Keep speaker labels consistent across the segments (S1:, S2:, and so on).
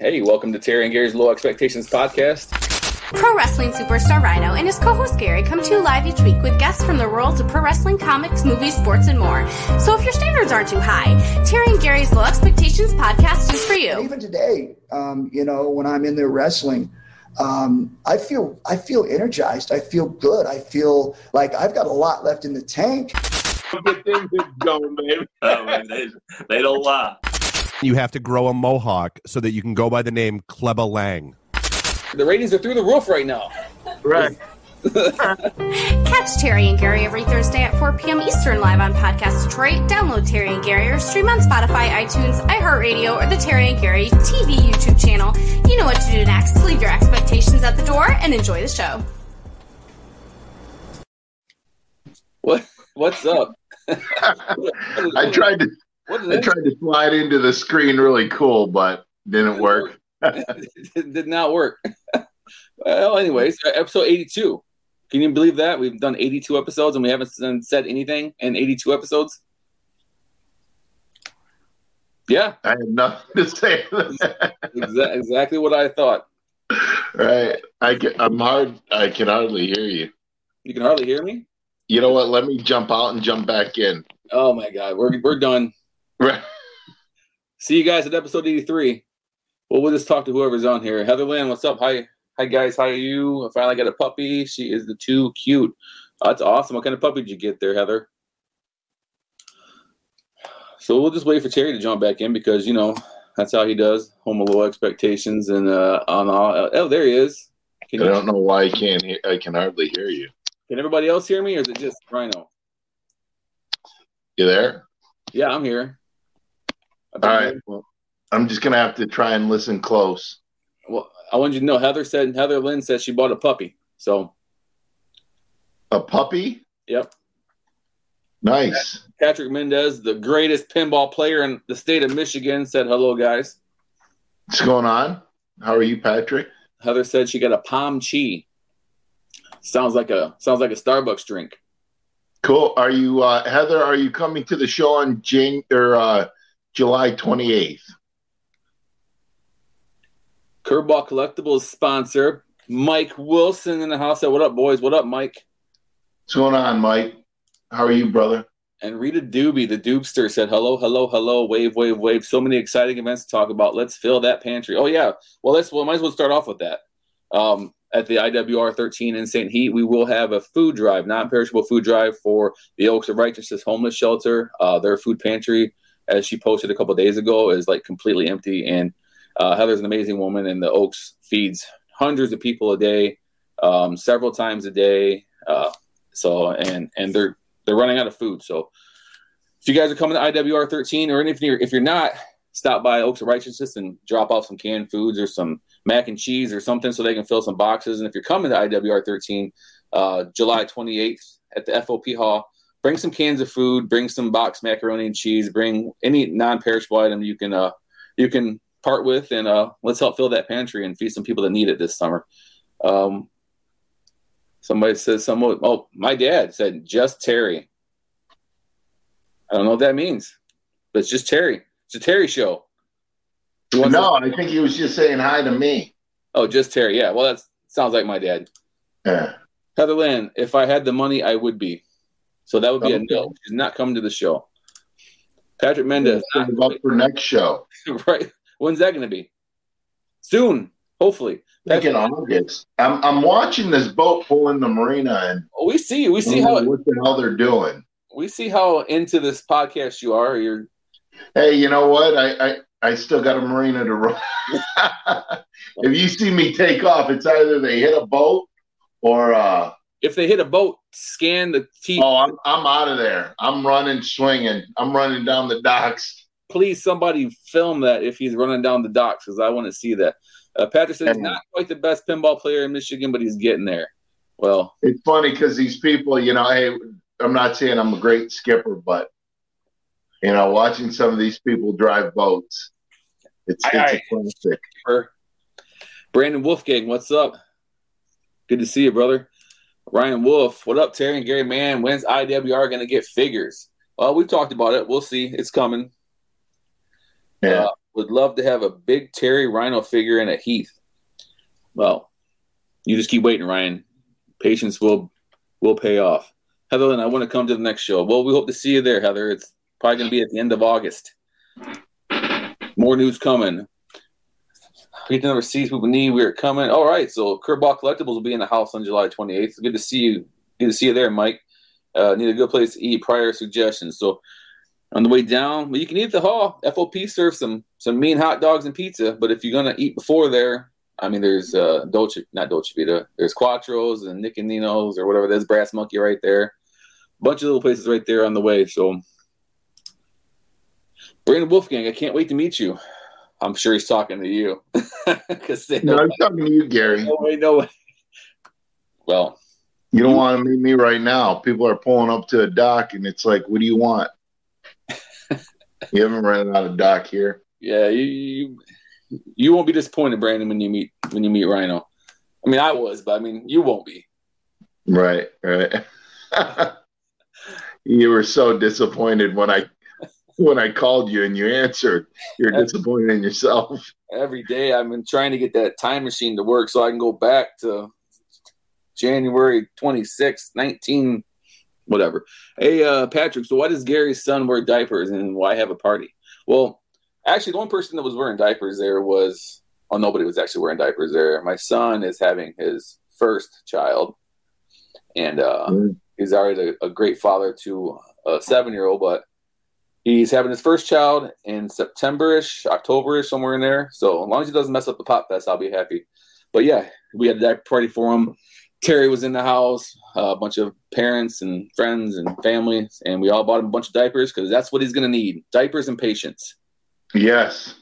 S1: Hey, welcome to Terry and Gary's Low Expectations podcast.
S2: Pro wrestling superstar Rhino and his co-host Gary come to you live each week with guests from the worlds of pro wrestling, comics, movies, sports, and more. So if your standards aren't too high, Terry and Gary's Low Expectations podcast is for you.
S3: Even today, um, you know, when I'm in there wrestling, um, I feel I feel energized. I feel good. I feel like I've got a lot left in the tank.
S4: Get them going, baby.
S5: Oh, man, they, they don't lie.
S6: You have to grow a mohawk so that you can go by the name Kleba Lang.
S1: The ratings are through the roof right now.
S4: Right.
S2: Catch Terry and Gary every Thursday at 4 p.m. Eastern live on Podcast Detroit. Download Terry and Gary or stream on Spotify, iTunes, iHeartRadio, or the Terry and Gary TV YouTube channel. You know what to do next. Leave your expectations at the door and enjoy the show.
S1: What? What's up?
S4: I tried to
S1: What is
S4: I tried to slide into the screen really cool, but didn't work.
S1: did not work. well, anyways, uh, episode 82. Can you believe that? We've done 82 episodes and we haven't said anything in 82 episodes? Yeah,
S4: I have nothing to say.
S1: exa- exactly what I thought.
S4: right. I can, I'm hard. I can hardly hear you.
S1: You can hardly hear me?
S4: You know what? Let me jump out and jump back in.
S1: Oh my God, we're, we're done.
S4: Right.
S1: See you guys at episode 83. Well, we'll just talk to whoever's on here. Heather Lynn, what's up? Hi, hi guys. How are you? I finally got a puppy. She is the too cute. Oh, that's awesome. What kind of puppy did you get there, Heather? So we'll just wait for Terry to jump back in because you know that's how he does. Home of low expectations and uh, on all. Oh, there he is. Can,
S4: I
S1: you,
S4: don't know why I can't hear. I can hardly hear you.
S1: can everybody else hear me, or is it just Rhino?
S4: You there?
S1: Yeah, I'm here.
S4: All right. Well, I'm just gonna have to try and listen close.
S1: Well, I want you to know Heather said Heather Lynn said she bought a puppy. So,
S4: A puppy?
S1: yep.
S4: Nice.
S1: Patrick Mendez, the greatest pinball player in the state of Michigan, said hello, guys.
S4: What's going on? How are you, Patrick?
S1: Heather said she got a Pomchi. Sounds like a sounds like a Starbucks drink.
S4: Cool. Are you, uh, Heather? Are you coming to the show on Jan- or uh, July 28th?
S1: Curveball Collectibles sponsor Mike Wilson in the house. "What up, boys? What up, Mike?"
S4: What's going on, Mike? How are you, brother?
S1: And Rita Doobie, the Doobster, said, "Hello, hello, hello, wave, wave, wave." So many exciting events to talk about. Let's fill that pantry. Oh yeah. Well, let's well might as well start off with that. Um, at the IWR 13 in St. Heat, we will have a food drive, non-perishable food drive for the Oaks of Righteousness homeless shelter. Uh, their food pantry, as she posted a couple days ago, is like completely empty. And uh, Heather's an amazing woman, and the Oaks feeds hundreds of people a day, um, several times a day. Uh, so and and they're they're running out of food. So if you guys are coming to IWR 13, or if you're if you're not, stop by Oaks of Righteousness and drop off some canned foods or some mac and cheese or something so they can fill some boxes. And if you're coming to IWR 13, uh, July 28th at the FOP Hall, bring some cans of food, bring some box macaroni and cheese, bring any non-perishable item you can uh, you can part with, and uh, let's help fill that pantry and feed some people that need it this summer. Um, somebody says someone. Oh, my dad said just Terry. I don't know what that means, but it's just Terry. It's a Terry show.
S4: No, I think he was just saying hi to me.
S1: Oh, just Terry. Yeah. Well, that sounds like my dad.
S4: Yeah.
S1: Heather Lynn, if I had the money, I would be. So that would be
S4: Okay.
S1: a no. She's not coming to the show. Patrick Mendez,
S4: up for next show.
S1: right? When's that going to be? Soon, hopefully.
S4: Back in August. I'm I'm watching this boat pull in the marina and
S1: Oh, we see. We see how
S4: what the hell they're doing.
S1: we see how into this podcast you are. You're
S4: Hey, you know what? I I, I still got a marina to run. if you see me take off, it's either they hit a boat or uh
S1: if they hit a boat, scan the T.
S4: oh I'm I'm out of there. I'm running swinging. I'm running down the docks.
S1: Please, somebody film that if he's running down the docks because I want to see that. Uh, he's not quite the best pinball player in Michigan, but he's getting there. Well,
S4: It's funny because these people, you know, hey, I'm not saying I'm a great skipper, but you know, watching some of these people drive boats, it's,
S1: Aye,
S4: it's
S1: aye.
S4: a classic.
S1: for Brandon Wolfgang, what's up? Good to see you, brother. Ryan Wolf, what up, Terry and Gary? Man, when's IWR going to get figures? Well, we've talked about it. We'll see. It's coming.
S4: Yeah.
S1: Uh, would love to have a big Terry Rhino figure in a Heath. Well, you just keep waiting, Ryan. Patience will will pay off. Heather, and I want to come to the next show. Well, we hope to see you there, Heather. It's probably going to be at the end of August. More news coming. We get number C's people need. We're coming. All right, so Curveball Collectibles will be in the house on July 28th. It's good to see you. Good to see you there, Mike. Uh, need a good place to eat. Prior suggestions. So on the way down, well, you can eat at the hall. FOP serves some some mean hot dogs and pizza. But if you're gonna eat before there, I mean, there's uh, Dolce, not Dolce Vita. There's Quattros and Nick and Nino's or whatever. There's Brass Monkey right there. Bunch of little places right there on the way. So, Brandon Wolfgang, I can't wait to meet you. I'm sure he's talking to you.
S4: Cause no, I'm talking to you, Gary.
S1: No way, no way. Well,
S4: you don't you, want to meet me right now. People are pulling up to a dock, and it's like, what do you want? you haven't run out of dock here.
S1: Yeah, you, you you won't be disappointed, Brandon, when you meet when you meet Rhino. I mean, I was, but I mean, you won't be.
S4: Right, right. you were so disappointed when I when I called you and you answered. You're disappointed in yourself.
S1: Every day I've been trying to get that time machine to work so I can go back to January 26, 19, whatever. Hey, uh, Patrick, so why does Gary's son wear diapers and why have a party? Well, Actually, the one person that was wearing diapers there was, oh, nobody was actually wearing diapers there. My son is having his first child, and uh, mm. he's already a, a, great father to a seven year old, but he's having his first child in September-ish, October-ish, somewhere in there. So as long as he doesn't mess up the pop fest, I'll be happy. But yeah, we had a diaper party for him. Terry was in the house, uh, a bunch of parents and friends and family, and we all bought him a bunch of diapers because that's what he's going to need diapers and patience.
S4: Yes.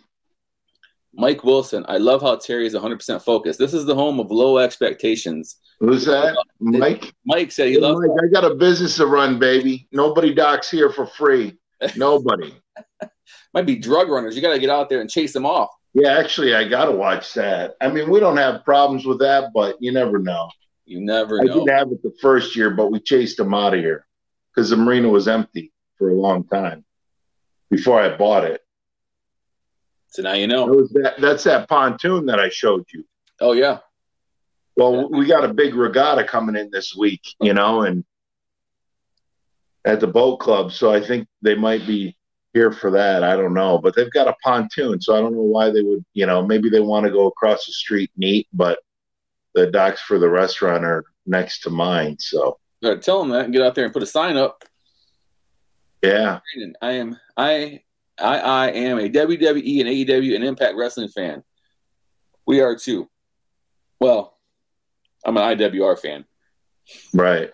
S1: Mike Wilson, I love how Terry is 100% focused. This is the home of low expectations.
S4: Who's that? Mike?
S1: Mike said he hey, loves Mike,
S4: I got a business to run, baby. Nobody docks here for free. Nobody.
S1: Might be drug runners. You got to get out there and chase them off.
S4: Yeah, actually, I got to watch that. I mean, we don't have problems with that, but you never know.
S1: You never
S4: I
S1: know.
S4: didn't have it the first year, but we chased them out of here because the marina was empty for a long time before I bought it.
S1: So now you know.
S4: That that, that's that pontoon that I showed you.
S1: Oh yeah.
S4: Well, yeah. we got a big regatta coming in this week, you know, and at the boat club. So I think they might be here for that. I don't know, but they've got a pontoon, so I don't know why they would. You know, maybe they want to go across the street neat, but the docks for the restaurant are next to mine. So
S1: tell them that and get out there and put a sign up.
S4: Yeah,
S1: I am. I I, I am a WWE and AEW and Impact Wrestling fan. We are too. Well, I'm an IWR fan.
S4: Right.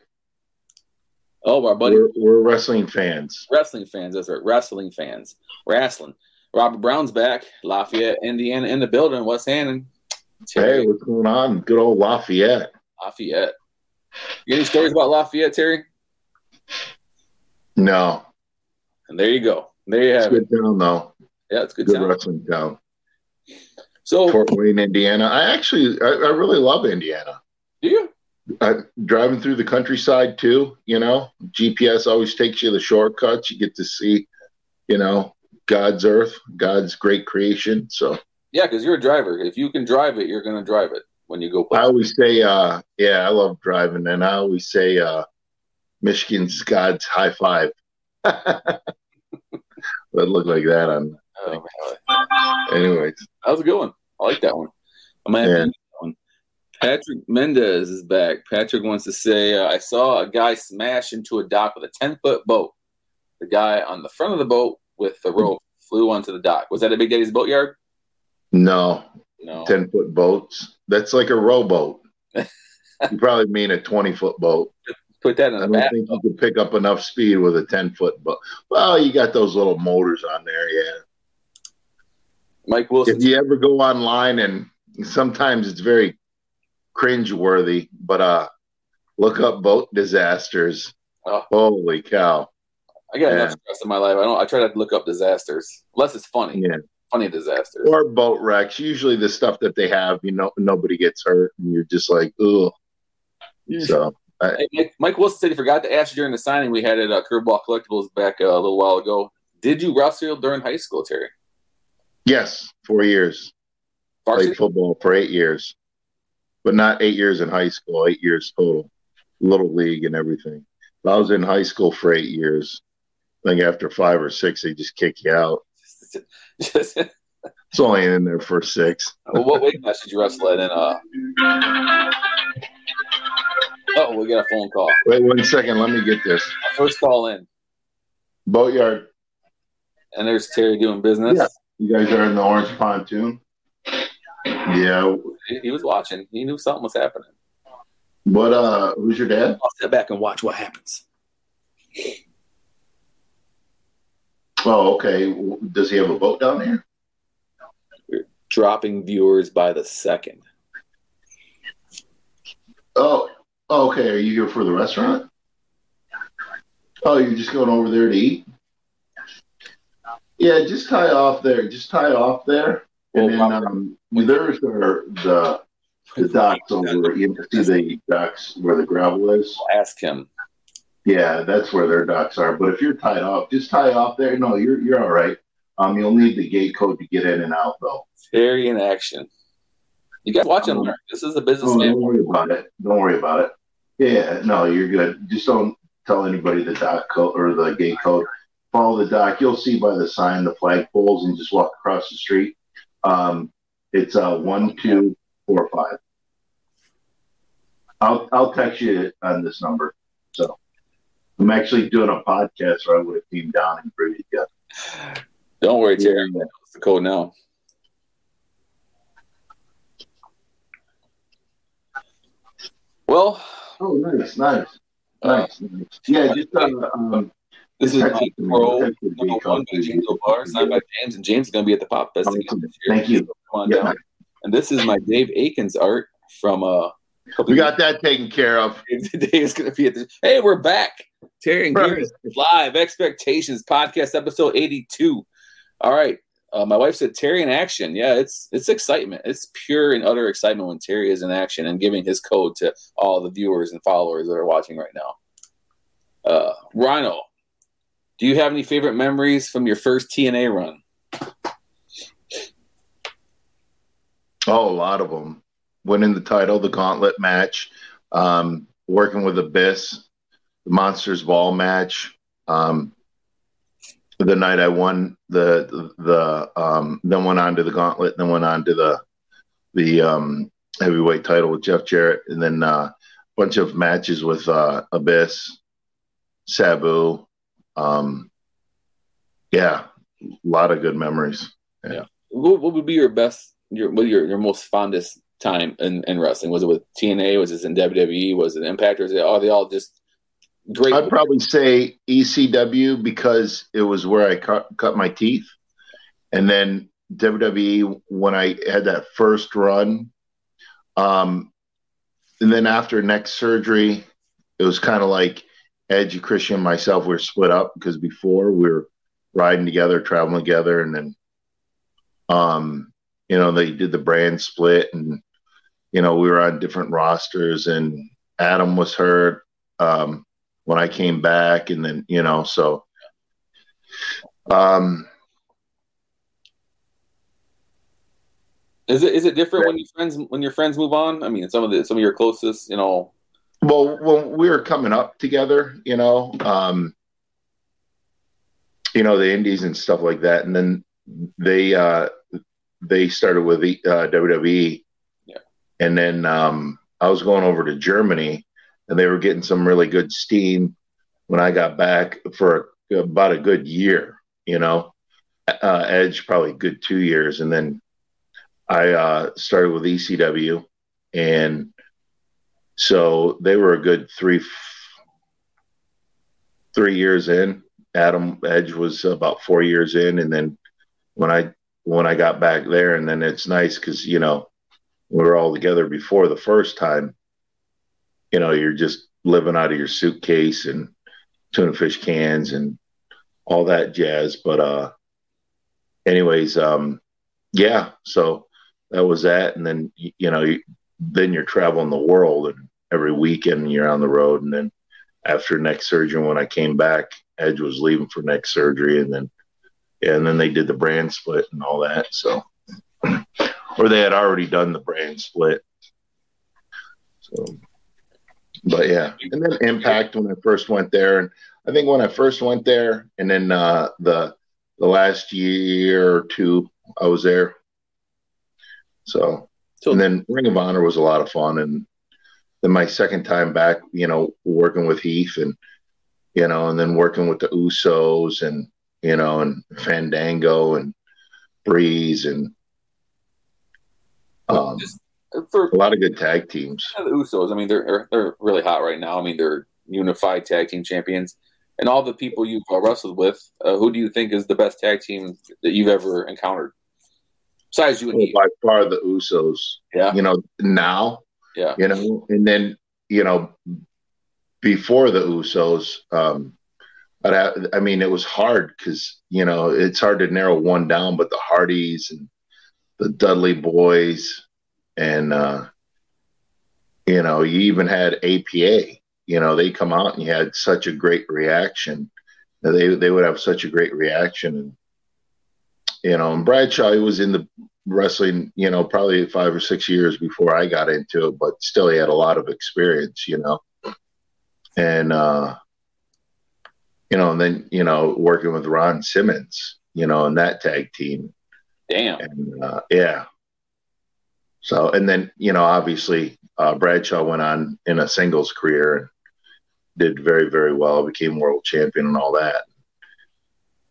S1: Oh, our buddy.
S4: We're, we're, wrestling fans.
S1: Wrestling fans. That's right. Wrestling fans. Wrestling. Robert Brown's back. Lafayette, Indiana, in the building. What's happening?
S4: Hey, what's going on? Good old Lafayette.
S1: Lafayette. You any stories about Lafayette, Terry?
S4: No.
S1: And there you go. There you have
S4: it's it. Good town, though.
S1: Yeah, it's good.
S4: Good
S1: town.
S4: wrestling town.
S1: So
S4: Fort Wayne, Indiana. I actually, I, I really love Indiana.
S1: Do you?
S4: I, driving through the countryside too. You know, GPS always takes you the shortcuts. You get to see, you know, God's earth, God's great creation. So
S1: yeah, because you're a driver. If you can drive it, you're going to drive it when you go.
S4: Places. I always say, uh, yeah, I love driving, and I always say, uh, Michigan's God's high five. that looked like that on. Oh, Anyways,
S1: that was a good one. I like that one. I'm gonna yeah. one. Patrick Mendez is back. Patrick wants to say, uh, I saw a guy smash into a dock with a 10 foot boat. The guy on the front of the boat with the rope flew onto the dock. Was that a Big Daddy's boatyard?
S4: No. No. 10 foot boats. That's like a rowboat. you probably mean a 20 foot boat.
S1: Put that in
S4: I don't back. think you could pick up enough speed with a 10 foot boat. Well, you got those little motors on there, yeah.
S1: Mike Wilson.
S4: If you ever go online and sometimes it's very cringe worthy, but uh look up boat disasters. Oh. Holy cow.
S1: I got yeah. enough stress in my life. I don't I try to look up disasters. Unless it's funny.
S4: Yeah.
S1: Funny disasters.
S4: Or boat wrecks. Usually the stuff that they have, you know, nobody gets hurt and you're just like, ugh. So
S1: Mike, Mike, Wilson said he forgot to ask you during the signing we had at uh, Curveball Collectibles back uh, a little while ago. Did you wrestle during high school, Terry?
S4: Yes, four years.
S1: Varsity?
S4: Played football for eight years, but not eight years in high school. Eight years total, little league and everything. I was in high school for eight years. I think after five or six, they just kick you out.
S1: Just-
S4: It's only in there for six.
S1: well, what weight class did you wrestle? And uh, oh, we got a phone call.
S4: Wait one second. Let me get this.
S1: First call in,
S4: Boatyard,
S1: and there's Terry doing business.
S4: Yeah. you guys are in the orange pontoon. Yeah.
S1: He, he was watching. He knew something was happening.
S4: What? Uh, who's your dad?
S1: I'll sit back and watch what happens.
S4: Oh, okay. Does he have a boat down here?
S1: Dropping viewers by the second.
S4: Oh, oh, okay. Are you here for the restaurant? Oh, you're just going over there to eat? Yeah, just tie off there. Just tie off there, and then um, there's are the the docks over. You see the docks where the gravel is.
S1: I'll ask him.
S4: Yeah, that's where their docks are. But if you're tied off, just tie off there. No, you're you're all right. Um, you'll need the gate code to get in and out though.
S1: Terry in action. You guys watch and learn. This is a business
S4: Oh, don't worry about it. Don't worry about it. Yeah, no, you're good. Just don't tell anybody the dock code or the gate code. Follow the dock. You'll see by the sign the flag poles and just walk across the street. Um, it's uh one two four five. I'll I'll text you on this number. So I'm actually doing a podcast where I would have came down and it together.
S1: Don't worry, Terry. What's the code now? Well,
S4: Oh, nice, nice, nice, nice. Yeah, just uh, um,
S1: this is my pro
S4: Text it to me.
S1: number one by Jingle Bar, signed by James, and James is going to be at the Pop Fest again this year.
S4: Thank you.
S1: So Come on down. And this is my Dave Aikens art from uh.
S4: We got that taken care of.
S1: Dave is going to be at the. Hey, we're back. Terry and. Gary live expectations podcast episode eighty two. All right. Uh, my wife said Terry in action. Yeah, it's it's excitement. It's pure and utter excitement when Terry is in action and giving his code to all the viewers and followers that are watching right now. Uh, Rhino, do you have any favorite memories from your first TNA run?
S4: Oh, a lot of them. Winning the title, the gauntlet match, um, working with Abyss, the Monsters Ball match. Um, the night I won the the um, then went on to the gauntlet, then went on to the the um, heavyweight title with Jeff Jarrett, and then uh, a bunch of matches with uh, Abyss, Sabu. Um, yeah, a lot of good memories.
S1: What, what would be your best, your what your your most fondest time in, in wrestling? Was it with TNA? Was it in WWE? Was it Impact? Or is it are they all just great?
S4: I'd probably say ECW because it was where I cut, cut my teeth. And then WWE when I had that first run. Um, and then after neck surgery, it was kind of like Edge, Christian, and myself we were split up because before we were riding together, traveling together, and then, um, you know, they did the brand split, and you know we were on different rosters, and Adam was hurt. Um, when I came back, and then you know, so um,
S1: Is it is it different when your friends when your friends move on? I mean, some of the some of your closest, you know.
S4: Well, when we were coming up together, you know, um, you know, the indies and stuff like that, and then they uh, they started with the uh, WWE,
S1: Yeah.
S4: and then um, I was going over to Germany, and they were getting some really good steam when I got back for about a good year, you know, uh, Edge probably good two years, and then I uh, started with ECW, and so they were a good three three years in. Adam Edge was about four years in, and then when I when I got back there, and then it's nice because you know we were all together before the first time. You know, you're just living out of your suitcase and tuna fish cans and all that jazz. But uh, anyways, um, yeah. So that was that, and then you know, you, then you're traveling the world, and every weekend you're on the road, and then after neck surgery, when I came back, Edge was leaving for neck surgery, and then Yeah, and then they did the brand split and all that. So, or they had already done the brand split. So, but yeah, and then Impact when I first went there, and I think when I first went there, and then uh, the the last year or two I was there. So,
S1: So-
S4: and then Ring of Honor was a lot of fun, and then my second time back, you know, working with Heath and you know, and then working with the Usos and you know, and Fandango and Breeze and um,
S1: For
S4: a lot of good tag teams.
S1: the Usos, I mean, they're they're really hot right now. I mean, they're unified tag team champions, and all the people you've uh, wrestled with. Uh, who do you think is the best tag team that you've ever encountered? Besides you and
S4: Well, by far the Usos.
S1: Yeah.
S4: You know, now,
S1: Yeah.
S4: you know, and then, you know, before the Usos, um, but I, I mean, it was hard because, you know, it's hard to narrow one down, but the Hardys and the Dudley boys and, uh, you know, you even had APA, you know, they come out and you had such a great reaction. They, they would have such a great reaction. And, you know, and Bradshaw, he was in the wrestling, you know, probably five or six years before I got into it, but still he had a lot of experience, you know. And uh you know, and then, you know, working with Ron Simmons, you know, and that tag team.
S1: Damn.
S4: And uh yeah. So and then, you know, obviously uh Bradshaw went on in a singles career and did very, very well, became world champion and all that.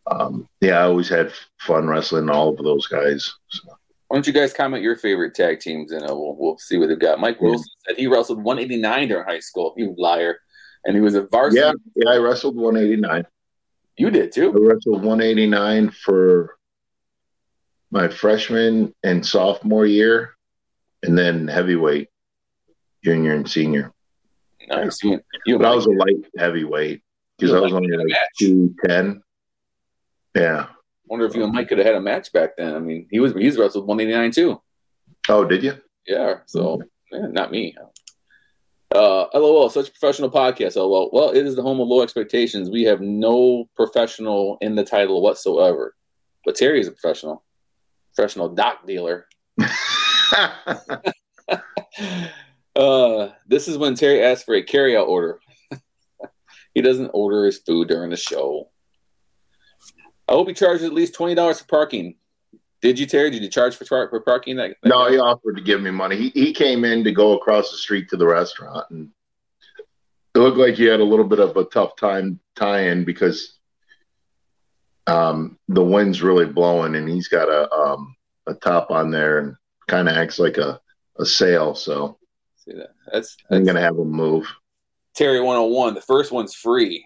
S4: Um, yeah, I always had fun wrestling all of those guys. So.
S1: Why don't you guys comment your favorite tag teams and uh, we'll, we'll see what they've got. Mike Wilson said he wrestled 189 during high school. You liar. And he was a varsity.
S4: Yeah, yeah, I wrestled 189.
S1: You did too?
S4: I wrestled 189 for my freshman and sophomore year, and then heavyweight, junior and senior.
S1: Nice. You, you
S4: But I was a light heavyweight because I was only like 210. Yeah.
S1: wonder if you and Mike could have had a match back then. I mean, he was he's wrestled 189 too.
S4: Oh, did you?
S1: Yeah. So yeah, not me. Uh, LOL, such a professional podcast. LOL. Well, it is the home of low expectations. We have no professional in the title whatsoever. But Terry is a professional, professional dock dealer. uh, this is when Terry asks for a carryout order. he doesn't order his food during the show. I hope he charges at least twenty dollars for parking. Did you, Terry? Did you charge for, tar- for parking? That, that
S4: no, he offered to give me money. He, he came in to go across the street to the restaurant, and it looked like he had a little bit of a tough time tying because um, the wind's really blowing, and he's got a um, a top on there and kind of acts like a, a sail. So
S1: See that? That's,
S4: I'm gonna have him move.
S1: Terry 101. The first one's free.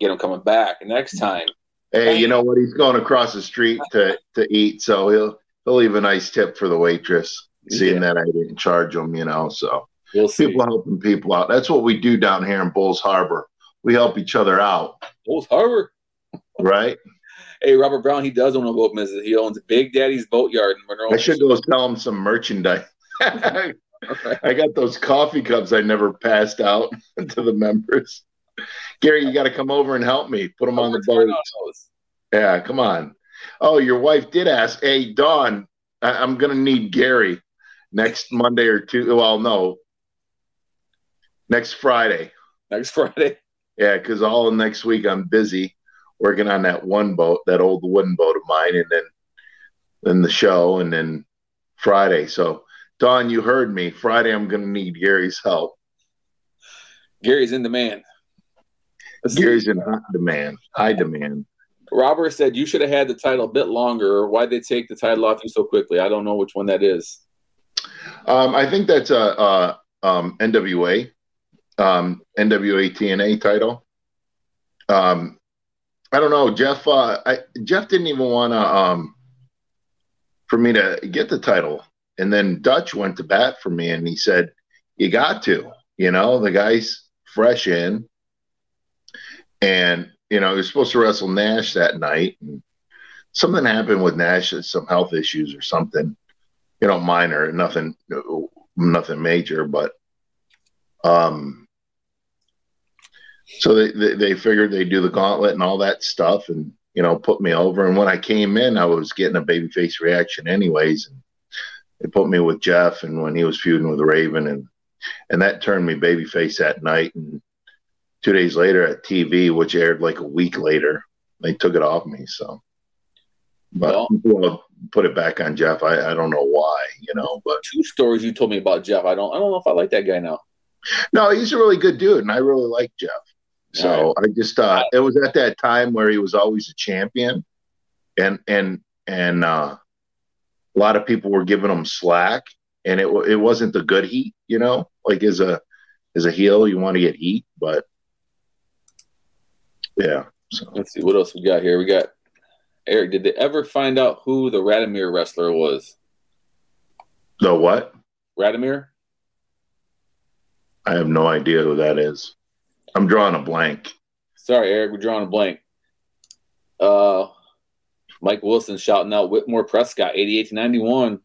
S1: Get him coming back. Next time,
S4: Hey, you know what? He's going across the street to, to eat, so he'll he'll leave a nice tip for the waitress, seeing
S1: Yeah.
S4: that I didn't charge him. You know, so.
S1: we'll
S4: people helping people out. That's what we do down here in Bulls Harbor. We help each other out,
S1: Bulls Harbor.
S4: right?
S1: Hey, Robert Brown, he does own a boat business. He owns Big Daddy's Boat Yard in Monroe.
S4: I should go sell him some merchandise. I got those coffee cups I never passed out to the members. Gary, you got to come over and help me put them on the boat. Yeah, come on. Oh, your wife did ask. Hey, Dawn, I- I'm going to need Gary next Monday or two. Well, no, next Friday.
S1: Next Friday.
S4: Yeah, because all of next week I'm busy working on that one boat, that old wooden boat of mine, and then then the show, and then Friday. So, Don, you heard me. Friday, I'm going to need Gary's help.
S1: Gary's in demand. See.
S4: In hot demand, high demand.
S1: Robert said you should have had the title a bit longer. Why'd they take the title off you so quickly? I don't know which one that is.
S4: Um, I think that's a, a um, NWA, um, NWA TNA title. Um, I don't know, Jeff. Uh, I, Jeff didn't even want to um, for me to get the title, and then Dutch went to bat for me, and he said, "You got to." You know, the guy's fresh in, and you know he was supposed to wrestle Nash that night, and something happened with Nash, some health issues or something you know, minor, nothing, nothing major, but, um, so they, they, they figured they'd do the gauntlet and all that stuff. And you know, put me over. And when I came in, I was getting a babyface reaction anyways. And they put me with Jeff and when he was feuding with Raven and and that turned me babyface that night. And two days later at TV, which aired like a week later, they took it off me. So but
S1: Well-
S4: put it back on Jeff. I, I don't know why, you know, but
S1: Two stories you told me about Jeff. I don't. I don't know if I like that guy now.
S4: no, he's a really good dude, and I really like Jeff. So I just uh it was at that time where he was always a champion and and and uh a lot of people were giving him slack and it it wasn't the good heat, you know? Like as a as a heel you want to get heat, but yeah. So
S1: Let's see what else we got here. We got Eric. Did they ever find out who the Radomir wrestler was?
S4: the what?
S1: Radomir.
S4: I have no idea who that is. I'm drawing a blank.
S1: Sorry, Eric. We're drawing a blank. Uh, Mike Wilson shouting out Whitmore Prescott, eighty-eight to ninety-one.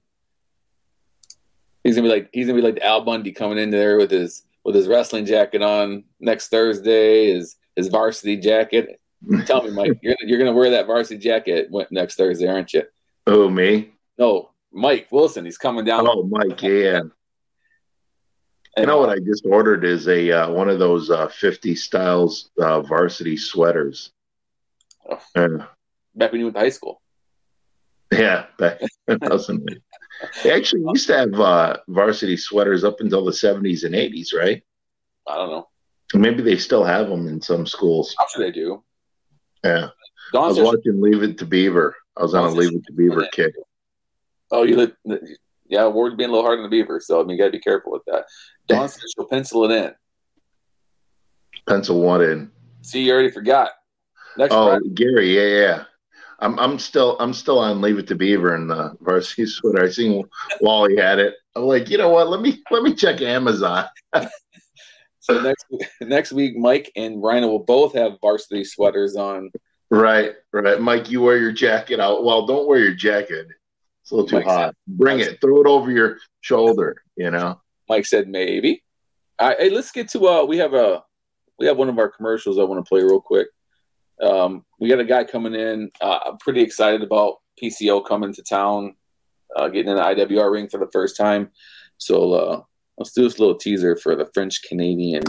S1: He's gonna be like he's gonna be like the Al Bundy coming in there with his with his wrestling jacket on next Thursday, his his varsity jacket. Tell me, Mike, you're you're gonna wear that varsity jacket next Thursday, aren't you?
S4: Oh, me?
S1: No, Mike Wilson. He's coming down.
S4: Oh, Mike. Yeah. You know what I just ordered is a uh, one of those uh, 50 styles uh, varsity sweaters.
S1: Oh.
S4: Uh,
S1: Back when you went to high school.
S4: yeah, back in 2008. They actually used to have uh, varsity sweaters up until the 70s and 80s, right?
S1: I don't know.
S4: Maybe they still have them in some schools.
S1: I'm sure they do.
S4: Yeah. I was watching Leave It to Beaver. I was on a Leave It to Beaver kick.
S1: Oh, you yeah, Ward's being a little hard on the Beaver, so I mean, you got to be careful with that. Dawn says she'll pencil it in.
S4: Pencil one in.
S1: See, you already forgot. Next
S4: Oh,
S1: Friday,
S4: Gary, yeah, yeah. I'm I'm still I'm still on Leave It to Beaver in the uh, varsity sweater. I seen Wally had it. I'm like, you know what? Let me let me check Amazon.
S1: so next next week, Mike and Rhino will both have varsity sweaters on.
S4: Right, right. Mike, you wear your jacket out. Well, don't wear your jacket. It's a little too
S1: Mike
S4: hot. Bring it. Throw it over your shoulder. You know.
S1: Mike said maybe. All right, hey, let's get to uh, we have a we have one of our commercials I want to play real quick. Um, we got a guy coming in. Uh, I'm pretty excited about PCO coming to town, uh, getting in the IWR ring for the first time. So uh, let's do this little teaser for the French Canadian.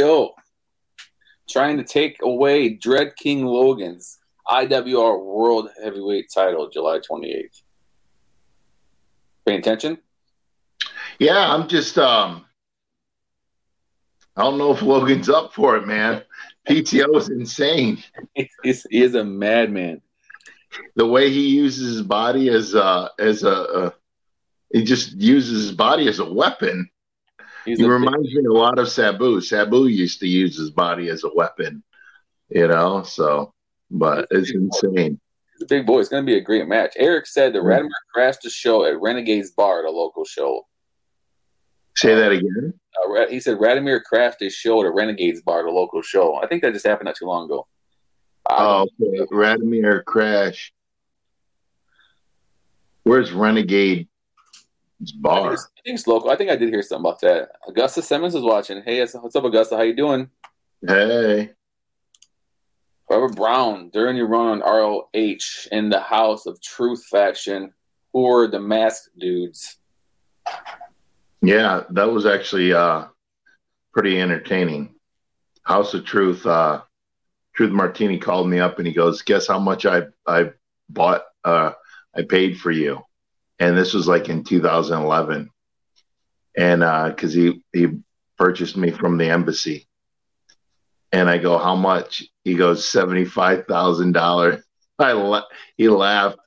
S1: PCO trying to take away Dread King Logan's IWR World Heavyweight title July 28th. Paying attention?
S4: Yeah, I'm just um. I don't know if Logan's up for it, man. PCO is insane.
S1: He's, he is a madman.
S4: The way he uses his body as uh as a, a he just uses his body as a weapon.
S1: He's
S4: He reminds me a lot of Sabu. Sabu used to use his body as a weapon, you know. So, but it's insane.
S1: The big boy. It's going to be a great match. Eric said that Radimir crashed the show at Renegades Bar at a local show.
S4: Say that again.
S1: Uh, he said Radimir crashed his show at a Renegades Bar at a local show. I think that just happened not too long ago.
S4: Oh, okay. Radimir Crash. Where's Renegade
S1: I think,
S4: Bar?
S1: it's, I think it's local. I think I did hear something about that. Augusta Simmons is watching. Hey, what's up, Augusta? How you doing?
S4: Hey.
S1: Robert Brown, during your run on ROH in the House of Truth faction, who were the masked dudes?
S4: Yeah, that was actually uh, pretty entertaining. House of Truth, uh, Truth Martini called me up and he goes, "Guess how much I I bought? Uh, I paid for you." And this was like in 2011, and because he he purchased me from the embassy, and I go, "How much?" He goes, seventy five thousand dollars. I la- he laughed.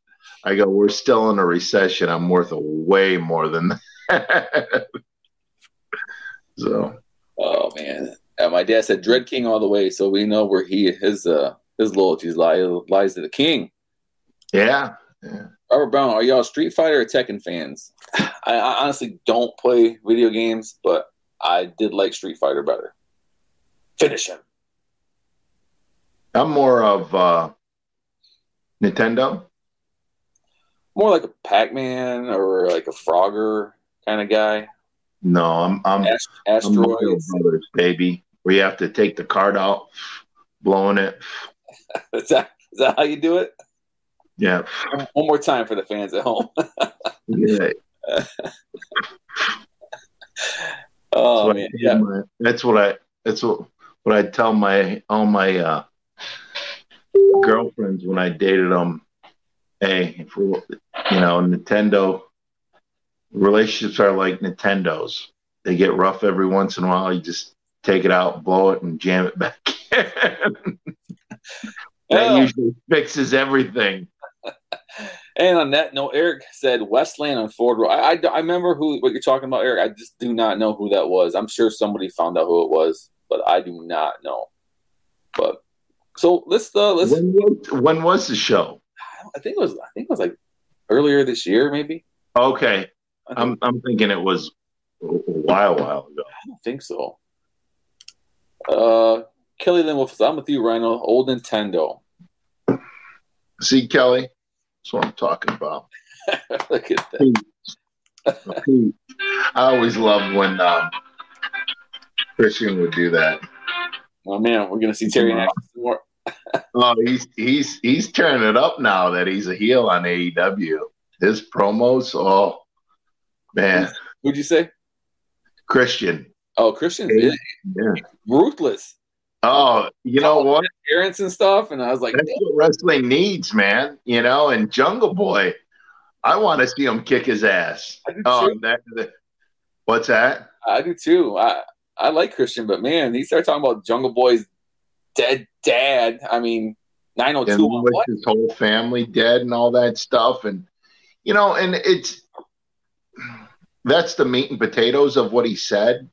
S4: I go, "We're still in a recession. I'm worth a way more than that." so
S1: Oh man, uh, my dad said Dread King all the way, so we know where he his uh his loyalties lie lies to the King.
S4: Yeah.
S1: Yeah, Robert Brown, are y'all Street Fighter or Tekken fans? I, I honestly don't play video games, but I did like Street Fighter better. Finish him.
S4: I'm more of uh, Nintendo.
S1: More like a Pac-Man or like a Frogger kind of guy.
S4: No, I'm I'm,
S1: Ast-
S4: I'm Mario
S1: Asteroids.
S4: Brothers, baby. Where you have to take the card out, blowing it.
S1: Is that is that how you do it?
S4: Yeah,
S1: One more time for the fans at home.
S4: yeah.
S1: oh
S4: That's
S1: man, yeah.
S4: my- that's what I. That's what what I tell my all my uh, girlfriends when I dated them. Hey, if we, you know, Nintendo relationships are like Nintendos. They get rough every once in a while. You just take it out, blow it, and jam it back in. that
S1: Oh.
S4: usually fixes everything.
S1: And on that note, Eric said Westland on Ford Road. I, I, I remember who what you're talking about, Eric. I just do not know who that was. I'm sure somebody found out who it was, but I do not know. But so let's uh, let's.
S4: When was, when was the show?
S1: I think it was. I think it was like earlier this year, maybe.
S4: Okay, I'm I'm thinking it was a while while ago.
S1: I don't think so. Uh, Kelly Lynn Wolf "I'm with you, Rhino. Old Nintendo.
S4: See, Kelly, that's what I'm talking about.
S1: Look at that.
S4: I always loved when um, Christian would do that.
S1: Oh man, we're gonna see Terry some more.
S4: Oh, he's he's he's turning it up now that he's a heel on AEW. His promos, oh man,
S1: Who'd you say?
S4: Christian.
S1: Oh, Christian's
S4: Yeah.
S1: yeah. ruthless.
S4: Oh, you know what?
S1: Parents and stuff, and I was like,
S4: That's what wrestling needs, man. You know, and Jungle Boy, I want to see him kick his ass. Oh, that, that- what's that?
S1: I do too. I I like Christian, but man, he started talking about Jungle Boy's dead dad. I mean, nine oh
S4: and
S1: two.
S4: with
S1: What?
S4: his whole family dead and all that stuff and you know and it's that's the meat and potatoes of what he said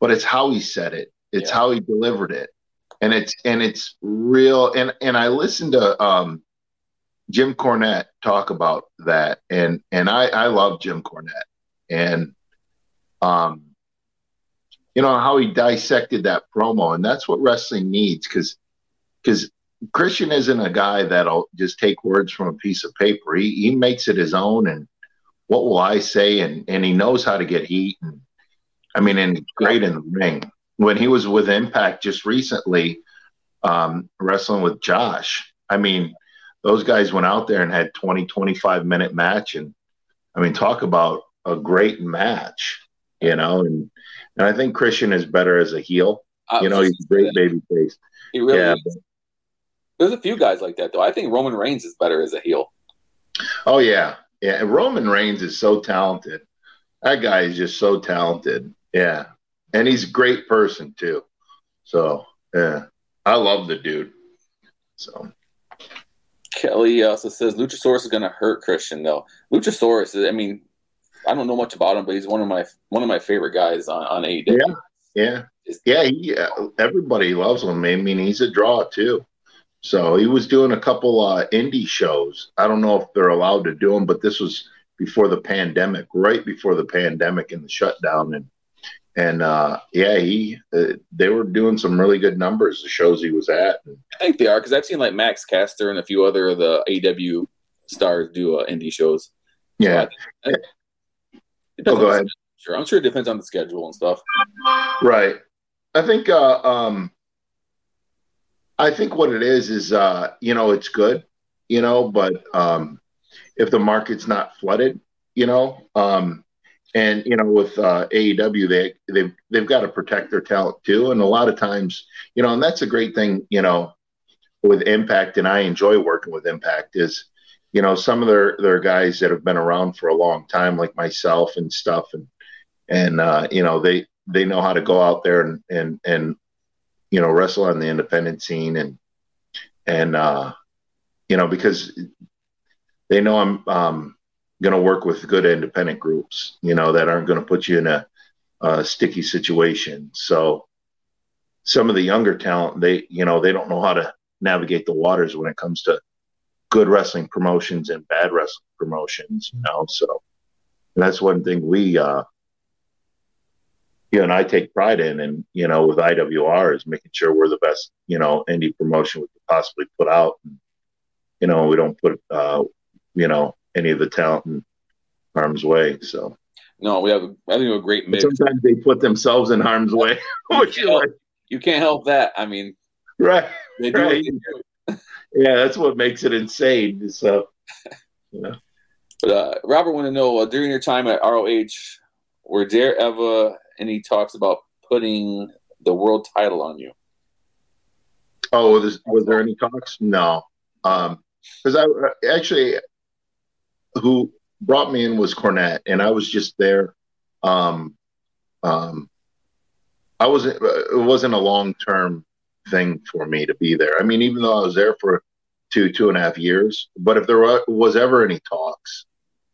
S4: but it's how he said it it's
S1: Yeah.
S4: how he delivered it and it's and it's real. And and i listened to um jim cornette talk about that. And and i i love jim cornette. And um you know how he dissected that promo. And that's what wrestling needs. Because because Christian isn't a guy that'll just take words from a piece of paper. He he makes it his own. And what will I say? And and he knows how to get heat. And I mean and great in the ring. When he was with Impact just recently, um, wrestling with Josh, I mean, those guys went out there and had 20, 25 minute match and I mean talk about a great match, you know, and and I think Christian is better as a heel.
S1: I
S4: You know, he's a great baby face.
S1: He really.
S4: Yeah,
S1: is. There's a few guys like that though. I think Roman Reigns is better as a heel.
S4: Oh yeah, yeah. And Roman Reigns is so talented. That guy is just so talented. Yeah, and he's a great person too. So yeah, I love the dude. So
S1: Kelly also says Luchasaurus is going to hurt Christian though. Luchasaurus, I mean, I don't know much about him, but he's one of my one of my favorite guys on on AEW.
S4: Yeah. yeah, yeah. He, uh, everybody loves him. I mean, he's a draw too. So he was doing a couple uh, indie shows. I don't know if they're allowed to do them, but this was before the pandemic, right before the pandemic and the shutdown, and and uh, yeah, he uh, they were doing some really good numbers. The shows he was at.
S1: I think they are because I've seen like Max Caster and a few other of the AW stars do uh, indie shows.
S4: Yeah.
S1: So I, I,
S4: oh, go ahead.
S1: Sure, I'm sure it depends on the schedule and stuff.
S4: Right. I think. Uh, um, I think what it is is, uh, you know, it's good, you know, but um, if the market's not flooded, you know, um, and you know, with uh, AEW, they they've they've got to protect their talent too, and a lot of times, you know, and that's a great thing, you know, with Impact, and I enjoy working with Impact is, you know, some of their their guys that have been around for a long time, like myself and stuff, and and uh, you know, they they know how to go out there and and and you know wrestle on the independent scene and and uh, you know because they know I'm um, going to work with good independent groups, you know, that aren't going to put you in a, a, sticky situation. So some of the younger talent, they, you know, they don't know how to navigate the waters when it comes to good wrestling promotions and bad wrestling promotions, you know. So that's one thing we, uh, you know, and I take pride in, and you know, with IWR is making sure we're the best, you know, indie promotion we could possibly put out. And, you know, we don't put, uh, you know, any of the talent in harm's way. So
S1: no, we have I think a great mix.
S4: Sometimes they put themselves in harm's way.
S1: which you, like, you can't help that. I mean,
S4: right? They do right. yeah, that's what makes it insane. So, you know.
S1: But uh, Robert want to know uh, during your time at ROH, were there ever any talks about putting the world title on you?
S4: Oh, was, was there any talks? No, because um, I actually who brought me in was Cornette, and I was just there. Um, um, I wasn't. It wasn't a long term thing for me to be there. I mean, even though I was there for two two and a half years, but if there was ever any talks,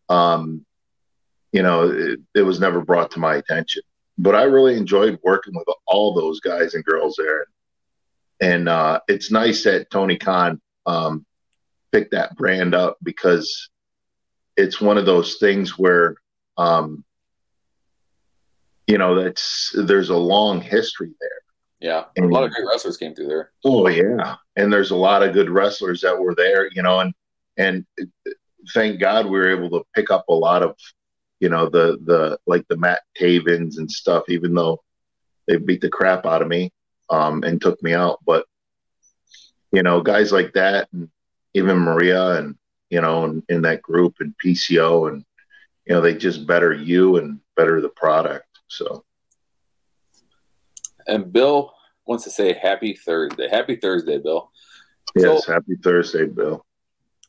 S4: um, you know, it, it was never brought to my attention. But I really enjoyed working with all those guys and girls there, and uh, it's nice that Tony Khan um, picked that brand up because it's one of those things where um, you know that's there's a long history there.
S1: Yeah and, a lot of great wrestlers came through there.
S4: Oh yeah. And there's a lot of good wrestlers that were there you know and and thank god we were able to pick up a lot of you know the the like the matt tavens and stuff even though they beat the crap out of me um, and took me out. But you know guys like that and even maria and you know, in, in that group and PCO and you know, they just better you and better the product. So
S1: and Bill wants to say happy Thursday. Happy Thursday, Bill.
S4: Yes, so, happy Thursday, Bill.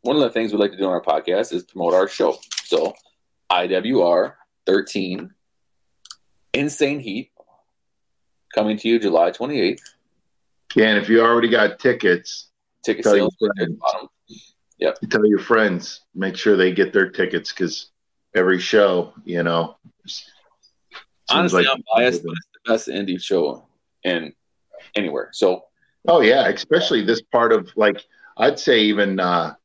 S1: One of the things we like to do on our podcast is promote our show. So IWR 13 Insane Heat coming to you July 28th.
S4: Yeah, and if you already got tickets,
S1: ticket sales bottom.
S4: Yep. You tell your friends, make sure they get their tickets because every show, you know.
S1: Honestly, like I'm biased, but it's the best indie show in anywhere. So.
S4: Oh yeah, especially this part of like I'd say even uh,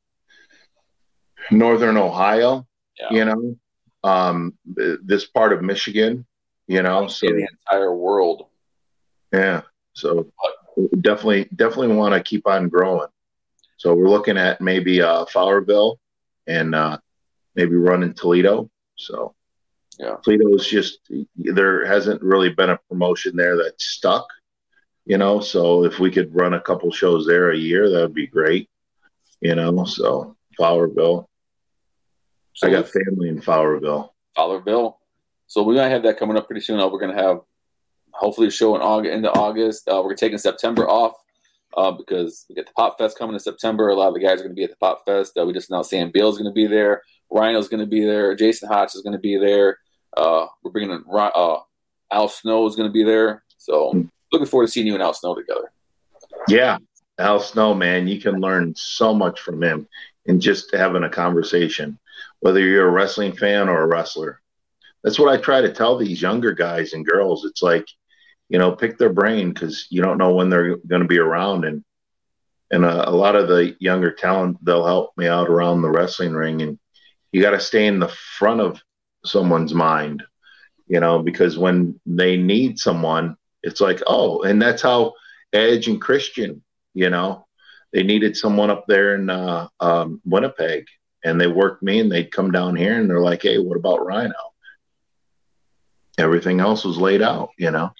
S4: northern Ohio. Yeah. You know, um, this part of Michigan. You know, so
S1: the entire world.
S4: Yeah. So definitely, definitely want to keep on growing. So we're looking at maybe uh, Fowlerville and uh, maybe running Toledo. So
S1: yeah,
S4: Toledo is just there hasn't really been a promotion there that's stuck, you know. So if we could run a couple shows there a year, that would be great, you know. So Fowlerville. So I got family in Fowlerville.
S1: Fowlerville. So we're gonna have that coming up pretty soon. We're gonna have hopefully a show in August, into August. Uh, we're taking September off uh, because we get the Pop Fest coming in September. A lot of the guys are going to be at the Pop Fest. Uh, we just announced Sam Beal's going to be there. Rhino's going to be there. Jason Hotch is going to be there. Uh, we're bringing in uh, Al Snow is going to be there. So hmm. looking forward to seeing you and Al Snow together.
S4: Yeah, Al Snow, man, you can learn so much from him in just having a conversation, whether you're a wrestling fan or a wrestler. That's what I try to tell these younger guys and girls. It's like – you know, pick their brain because you don't know when they're going to be around and and a, a lot of the younger talent they'll help me out around the wrestling ring, and you got to stay in the front of someone's mind, you know, because when they need someone, it's like oh, and that's how Edge and Christian, you know, they needed someone up there in uh, um, Winnipeg, and they worked me, and they'd come down here, and they're like, hey, what about Rhino? Everything else was laid out, you know.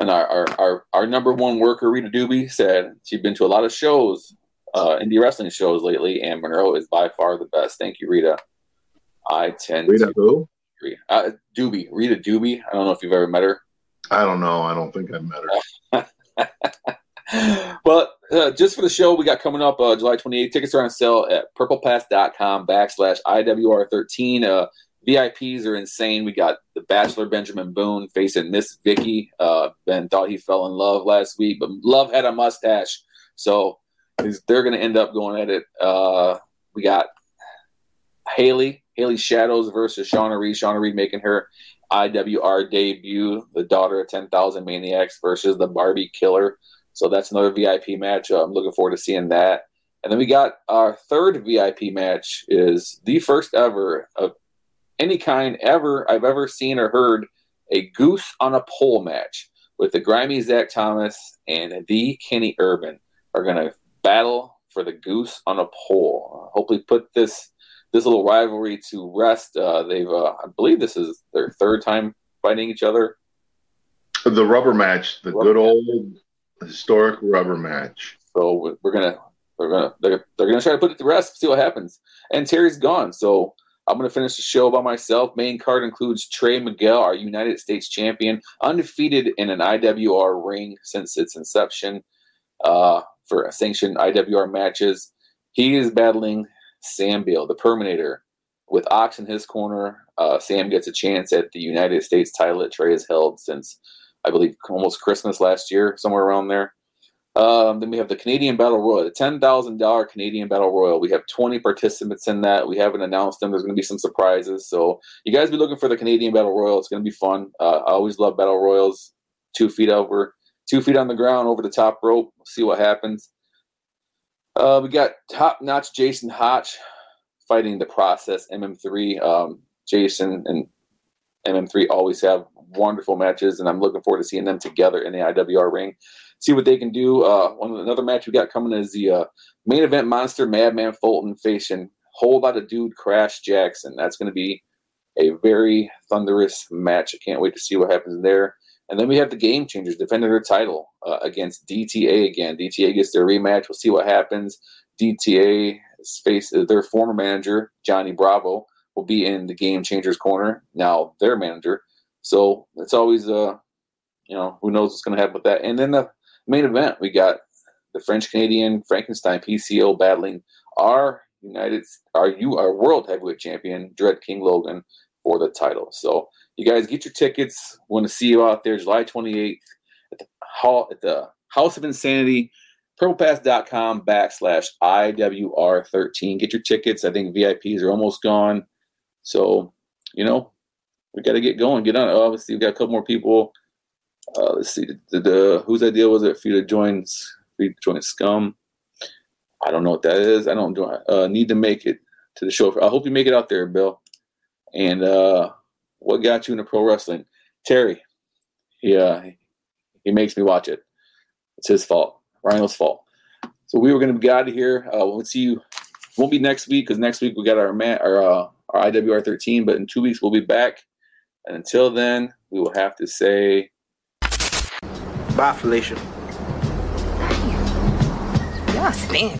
S1: And our, our, our, our number one worker, Rita Doobie, said she's been to a lot of shows, uh, indie wrestling shows lately, and Monroe is by far the best. Thank you, Rita. I tend
S4: Rita
S1: to
S4: who?
S1: Uh, Doobie, Rita Doobie. I don't know if you've ever met her.
S4: I don't know. I don't think I've met her.
S1: but uh, just for the show we got coming up uh, July 28th, tickets are on sale at purplepass.com backslash IWR13. Uh, VIPs are insane. We got the Bachelor Benjamin Boone facing Miss Vicky. Uh, ben thought he fell in love last week, but Love had a mustache. So they're going to end up going at it. Uh, we got Haley, Haley Shadows versus Shauna Reed. Shauna Reed making her IWR debut, the daughter of 10,000 Maniacs versus the Barbie Killer. So that's another VIP match. Uh, I'm looking forward to seeing that. And then we got our third VIP match is the first ever of any kind ever I've ever seen or heard a goose on a pole match with the grimy Zach Thomas and the Kenny Urban are going to battle for the goose on a pole. Uh, hopefully, put this this little rivalry to rest. Uh, they've, uh, I believe, this is their third time fighting each other.
S4: The rubber match, the
S1: Rubber
S4: good old historic rubber match.
S1: So we're gonna we're gonna they're, they're gonna try to put it to rest, see what happens. And Terry's gone, so I'm gonna finish the show by myself. Main card includes Trey Miguel, our United States champion, undefeated in an IWR ring since its inception uh, for sanctioned IWR matches. He is battling Sam Beal, the Perminator, with Ox in his corner. Uh, Sam gets a chance at the United States title that Trey has held since I believe almost Christmas last year, somewhere around there. Um, then we have the Canadian Battle Royal, the ten thousand dollar Canadian Battle Royal. We have twenty participants in that. We haven't announced them. There's going to be some surprises, so you guys be looking for the Canadian Battle Royal. It's going to be fun. Uh, I always love Battle Royals. Two feet over, two feet on the ground, over the top rope. see what happens. Uh, we got top notch Jason Hotch fighting the Process MM3. Um, Jason and MM3 always have wonderful matches, and I'm looking forward to seeing them together in the IWR ring. See what they can do. Uh, another match we got coming is the uh, main event monster Madman Fulton facing whole lot of dude Crash Jackson. That's going to be a very thunderous match. I can't wait to see what happens there. And then we have the Game Changers defending their title uh, against DTA again. DTA gets their rematch. We'll see what happens. DTA face their former manager Johnny Bravo will be in the Game Changers corner. Now their manager. So it's always uh you know who knows what's going to happen with that. And then the main event we got the French Canadian Frankenstein PCO battling our United our you our world heavyweight champion Dread King Logan for the title. So you guys get your tickets. Want to see you out there July 28th at the hall at the House of Insanity. PurplePass.com backslash IWR13. Get your tickets. I think VIPs are almost gone. So, you know, we got to get going. Get on. Obviously, we got a couple more people. Uh, let's see. The, the whose idea was it for you to join? Join Scum. I don't know what that is. I don't do, uh, need to make it to the show. I hope you make it out there, Bill. And uh, what got you into pro wrestling? Terry. He uh, he makes me watch it. It's his fault. Rhino's fault. So we were going to get out of here. Uh, we'll see you. Won't be next week because next week we got our man, our uh, our IWR 13. But in two weeks we'll be back. And until then, we will have to say
S7: Bye, Felicia.
S8: Y'all stink.